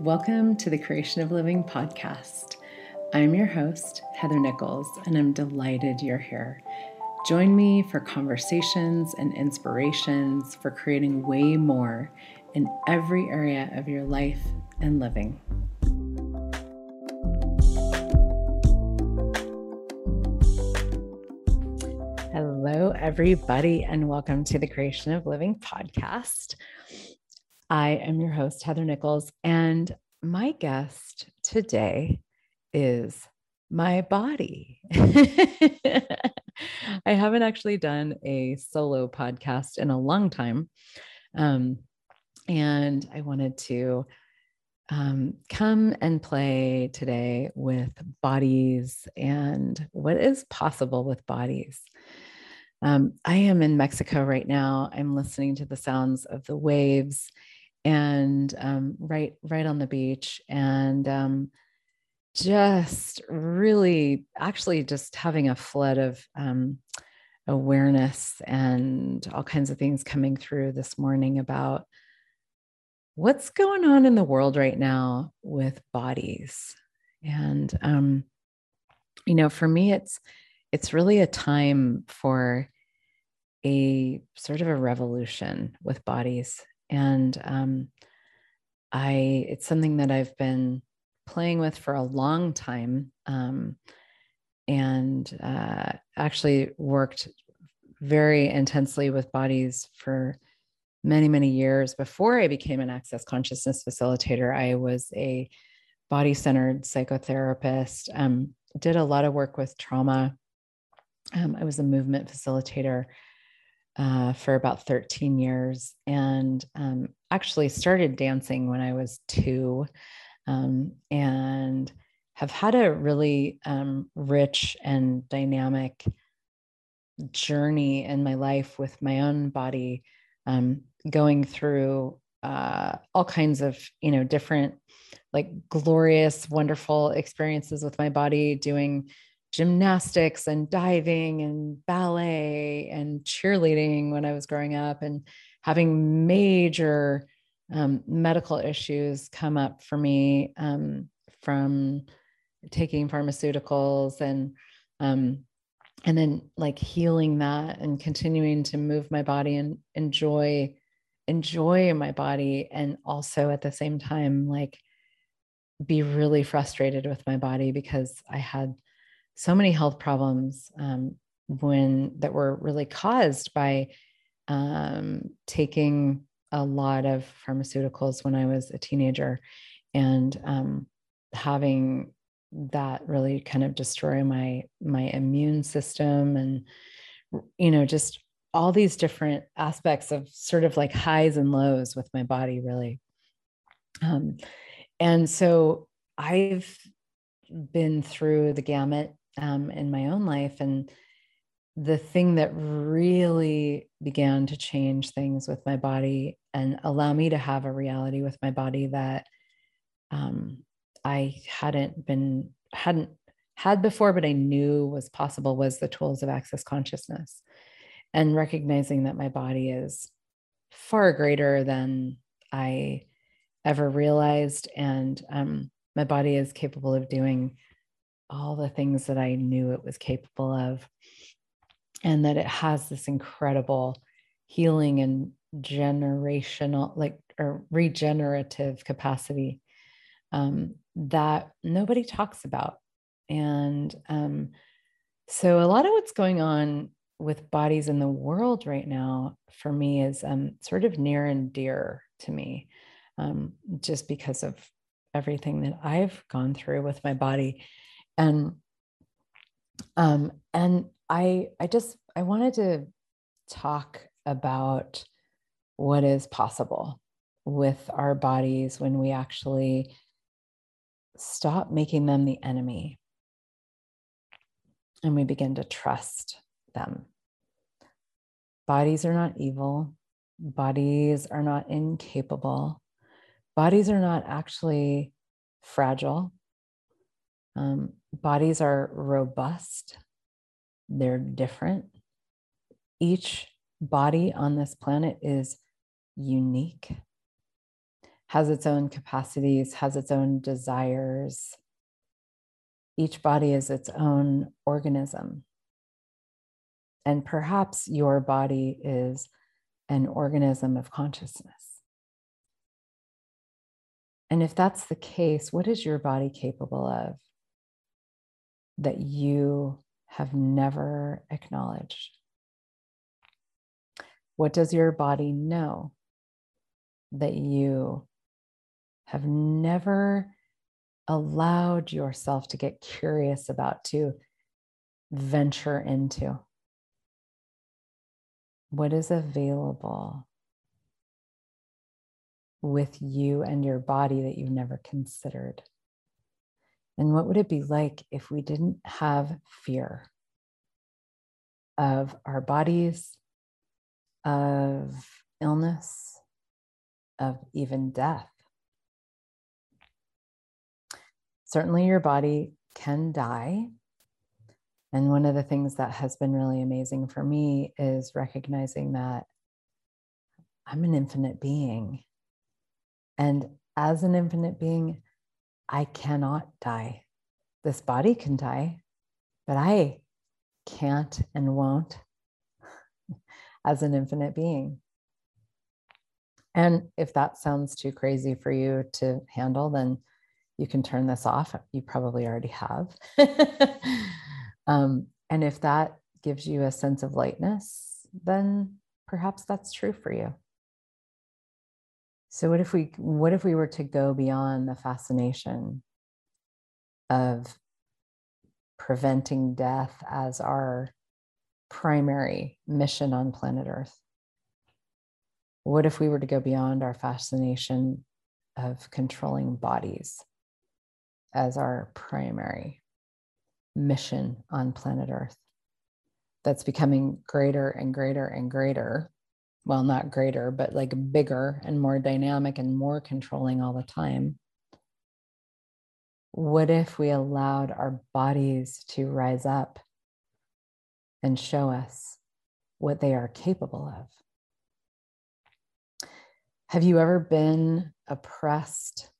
Welcome to the Creation of Living podcast. I'm your host, Heather Nichols, and I'm delighted you're here. Join me for conversations and inspirations for creating way more in every area of your life and living. Hello, everybody, and welcome to the Creation of Living podcast. I am your host, Heather Nichols, and my guest today is my body. I haven't actually done a solo podcast in a long time. Um, and I wanted to um, come and play today with bodies and what is possible with bodies. Um, I am in Mexico right now. I'm listening to the sounds of the waves and um, right right on the beach and um, just really actually just having a flood of um, awareness and all kinds of things coming through this morning about what's going on in the world right now with bodies. And um, you know for me it's it's really a time for a sort of a revolution with bodies and um, I it's something that I've been playing with for a long time, um, and uh, actually worked very intensely with bodies for many many years before I became an access consciousness facilitator. I was a body centered psychotherapist. Um, did a lot of work with trauma. Um, I was a movement facilitator uh, for about 13 years and um, actually started dancing when I was two um, and have had a really um, rich and dynamic journey in my life with my own body um, going through uh, all kinds of you know different like glorious wonderful experiences with my body doing gymnastics and diving and ballet and cheerleading when I was growing up and having major um, medical issues come up for me um, from taking pharmaceuticals and um, and then like healing that and continuing to move my body and enjoy enjoy my body and also at the same time like be really frustrated with my body because I had so many health problems um, when that were really caused by um, taking a lot of pharmaceuticals when I was a teenager and um, having that really kind of destroy my my immune system and you know just all these different aspects of sort of like highs and lows with my body really. Um, and so i've been through the gamut um, in my own life. And the thing that really began to change things with my body and allow me to have a reality with my body that um, I hadn't been, hadn't had before, but I knew was possible was the tools of access consciousness and recognizing that my body is far greater than I ever realized. And um, my body is capable of doing all the things that I knew it was capable of, and that it has this incredible healing and generational, like, or regenerative capacity um, that nobody talks about. And um, so, a lot of what's going on with bodies in the world right now for me is um, sort of near and dear to me, um, just because of everything that I've gone through with my body and um and i i just i wanted to talk about what is possible with our bodies when we actually stop making them the enemy and we begin to trust them. Bodies are not evil. Bodies are not incapable. Bodies are not actually fragile um, bodies are robust, they're different. Each body on this planet is unique. has its own capacities, has its own desires. Each body is its own organism. And perhaps your body is an organism of consciousness. And if that's the case, what is your body capable of that you have never acknowledged? What does your body know that you have never allowed yourself to get curious about, to venture into? What is available with you and your body that you've never considered? And what would it be like if we didn't have fear of our bodies, of illness, of even death? Certainly, your body can die. And one of the things that has been really amazing for me is recognizing that I'm an infinite being. And as an infinite being, I cannot die. This body can die, but I can't and won't as an infinite being. And if that sounds too crazy for you to handle, then you can turn this off. You probably already have. um, and if that gives you a sense of lightness, then perhaps that's true for you. So what if we what if we were to go beyond the fascination of preventing death as our primary mission on planet Earth? What if we were to go beyond our fascination of controlling bodies as our primary mission on planet Earth? That's becoming greater and greater and greater well, not greater, but like bigger and more dynamic and more controlling all the time. What if we allowed our bodies to rise up and show us what they are capable of? Have you ever been oppressed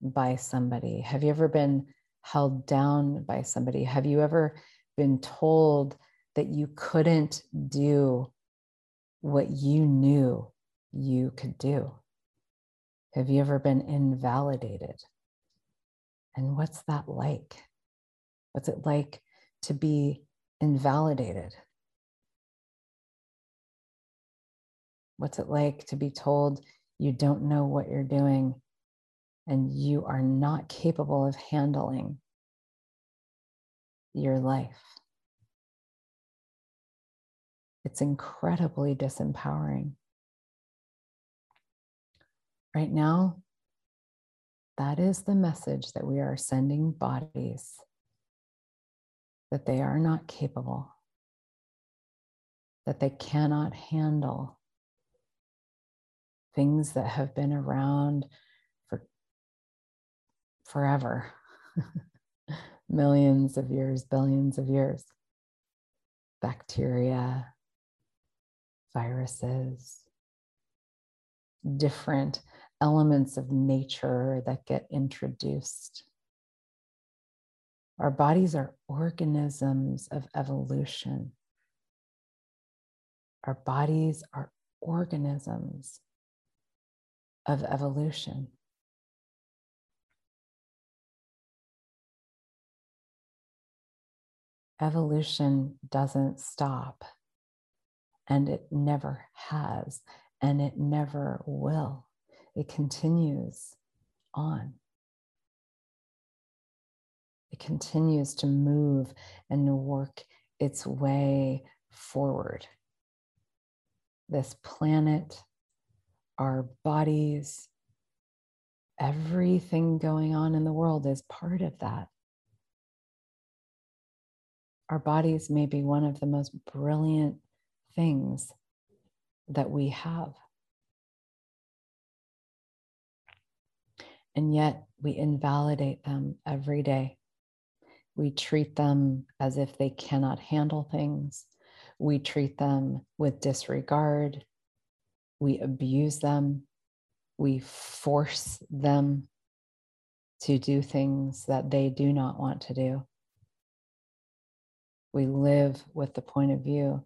by somebody? Have you ever been held down by somebody? Have you ever been told that you couldn't do what you knew you could do? Have you ever been invalidated? And what's that like? What's it like to be invalidated? What's it like to be told you don't know what you're doing and you are not capable of handling your life? It's incredibly disempowering. Right now, that is the message that we are sending bodies that they are not capable, that they cannot handle things that have been around for forever millions of years, billions of years. Bacteria, viruses, different elements of nature that get introduced. Our bodies are organisms of evolution. Our bodies are organisms of evolution. Evolution doesn't stop and it never has, and it never will. It continues on. It continues to move and work its way forward. This planet, our bodies, everything going on in the world is part of that. Our bodies may be one of the most brilliant things that we have. And yet we invalidate them every day. We treat them as if they cannot handle things. We treat them with disregard. We abuse them. we force them to do things that they do not want to do. We live with the point of view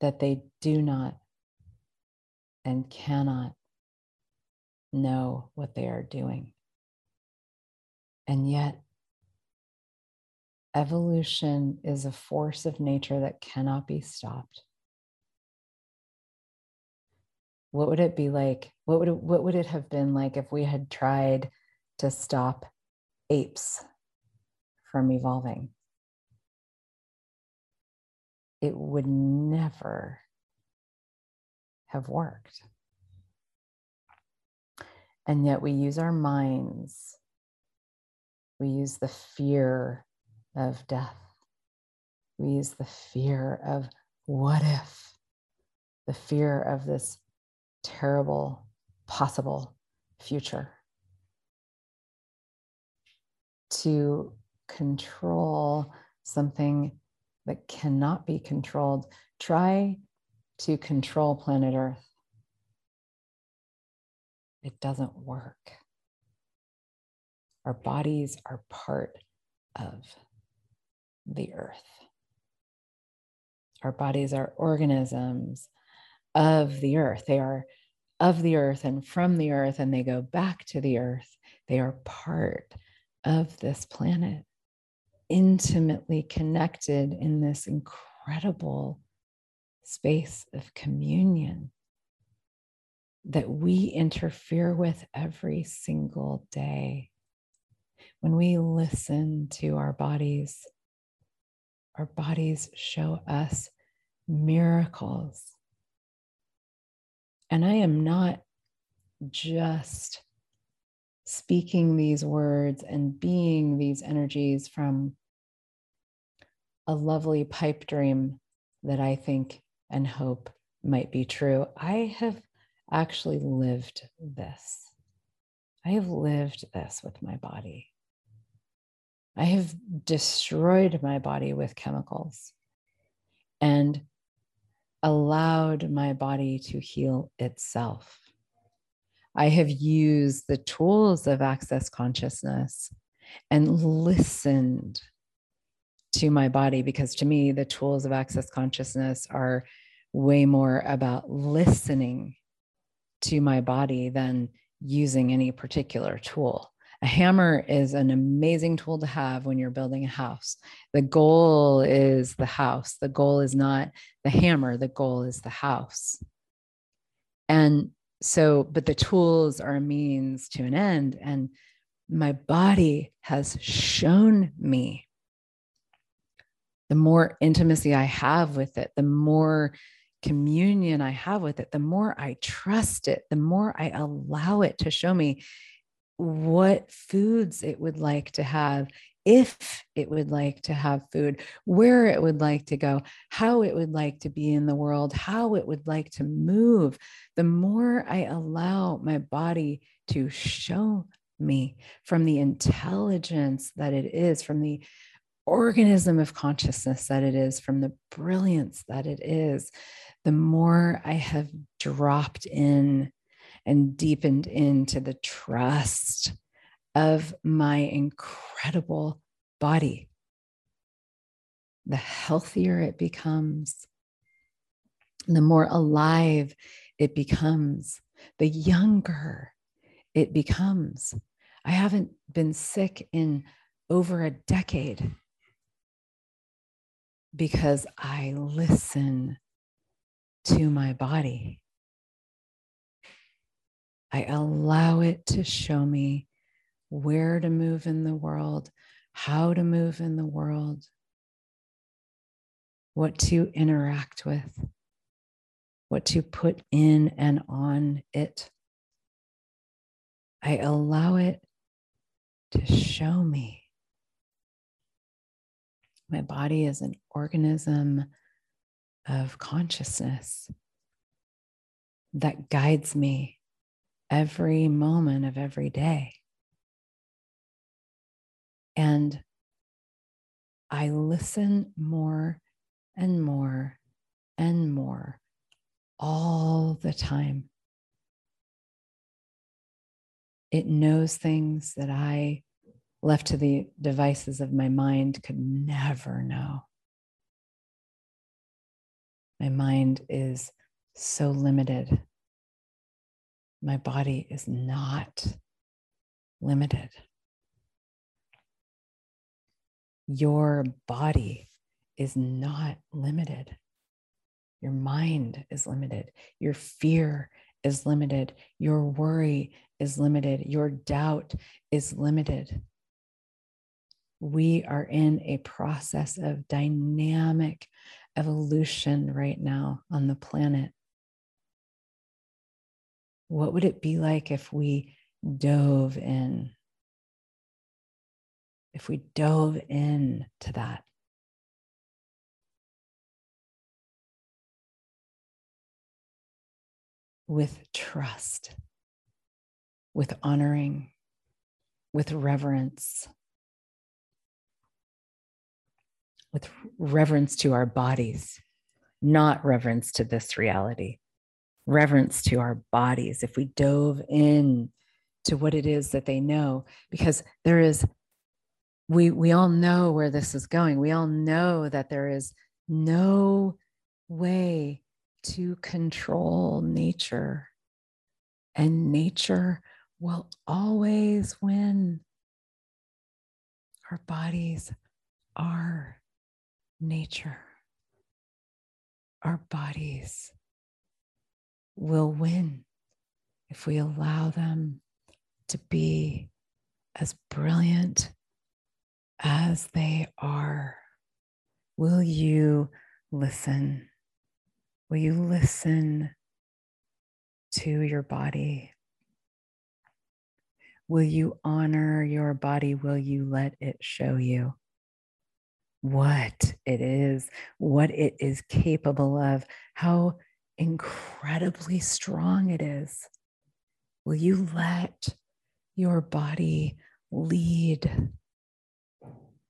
that they do not and cannot know what they are doing. And yet, evolution is a force of nature that cannot be stopped. What would it be like? What would it, what would it have been like if we had tried to stop apes from evolving? It would never have worked. And yet we use our minds, we use the fear of death, we use the fear of what if, the fear of this terrible possible future. To control something that cannot be controlled. Try to control planet Earth. It doesn't work. Our bodies are part of the earth. Our bodies are organisms of the earth. They are of the earth and from the earth, and they go back to the earth. They are part of this planet, intimately connected in this incredible space of communion that we interfere with every single day. When we listen to our bodies, our bodies show us miracles. And I am not just speaking these words and being these energies from a lovely pipe dream that I think and hope might be true. I have actually lived this. I have lived this with my body. I have destroyed my body with chemicals and allowed my body to heal itself. I have used the tools of access consciousness and listened to my body because to me, the tools of access consciousness are way more about listening to my body than using any particular tool. A hammer is an amazing tool to have when you're building a house. The goal is the house. The goal is not the hammer. The goal is the house. And so, but the tools are a means to an end. And my body has shown me the more intimacy I have with it, the more communion I have with it, the more I trust it, the more I allow it to show me what foods it would like to have, if it would like to have food, where it would like to go, how it would like to be in the world, how it would like to move, the more I allow my body to show me from the intelligence that it is, from the organism of consciousness that it is, from the brilliance that it is, the more I have dropped in and deepened into the trust of my incredible body, the healthier it becomes, the more alive it becomes, the younger it becomes. I haven't been sick in over a decade because I listen to my body. I allow it to show me where to move in the world, how to move in the world, what to interact with, what to put in and on it. I allow it to show me. My body is an organism of consciousness that guides me every moment of every day. And I listen more and more and more all the time. It knows things that I, left to the devices of my mind, could never know. My mind is so limited. My body is not limited. Your body is not limited. Your mind is limited. Your fear is limited. Your worry is limited. Your doubt is limited. We are in a process of dynamic evolution right now on the planet. What would it be like if we dove in? If we dove in to that? with trust, with honoring, with reverence, with reverence to our bodies, not reverence to this reality, reverence to our bodies. If we dove in to what it is that they know, because there is, we, we all know where this is going. We all know that there is no way to control nature. And nature will always win. Our bodies are nature. Our bodies will win if we allow them to be as brilliant as they are. Will you listen? Will you listen to your body? Will you honor your body? Will you let it show you what it is, what it is capable of, how incredibly strong it is? Will you let your body lead?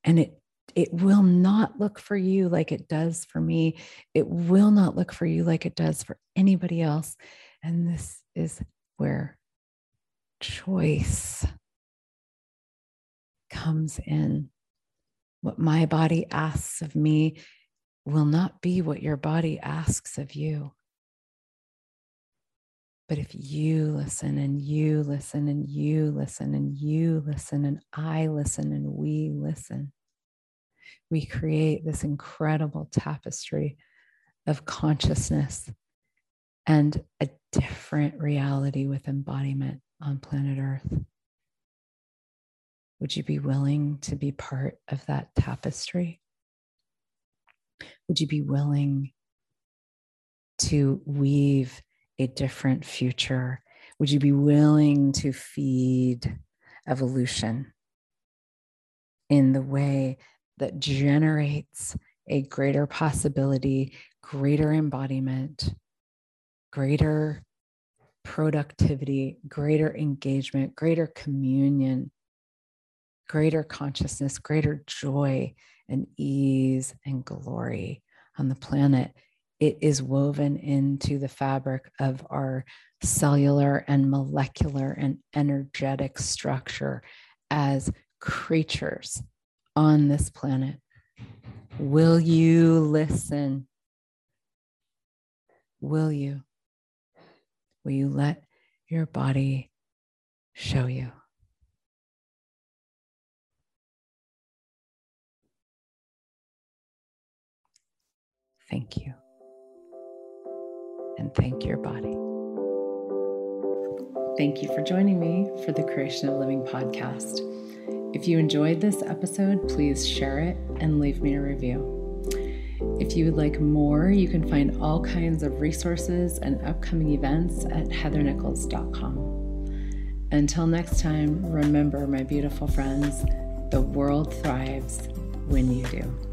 And it it will not look for you like it does for me. It will not look for you like it does for anybody else. And this is where choice comes in. What my body asks of me will not be what your body asks of you. But if you listen and you listen and you listen and you listen and I listen and we listen, we create this incredible tapestry of consciousness and a different reality with embodiment on planet Earth. Would you be willing to be part of that tapestry? Would you be willing to weave a different future? Would you be willing to feed evolution in the way that generates a greater possibility, greater embodiment, greater productivity, greater engagement, greater communion, greater consciousness, greater joy and ease and glory on the planet. It is woven into the fabric of our cellular and molecular and energetic structure as creatures on this planet. Will you listen? Will you? Will you let your body show you? Thank you. And thank your body. Thank you for joining me for the Creation of Living podcast. If you enjoyed this episode, please share it and leave me a review. If you would like more, you can find all kinds of resources and upcoming events at heathernichols.com. Until next time, remember, my beautiful friends, the world thrives when you do.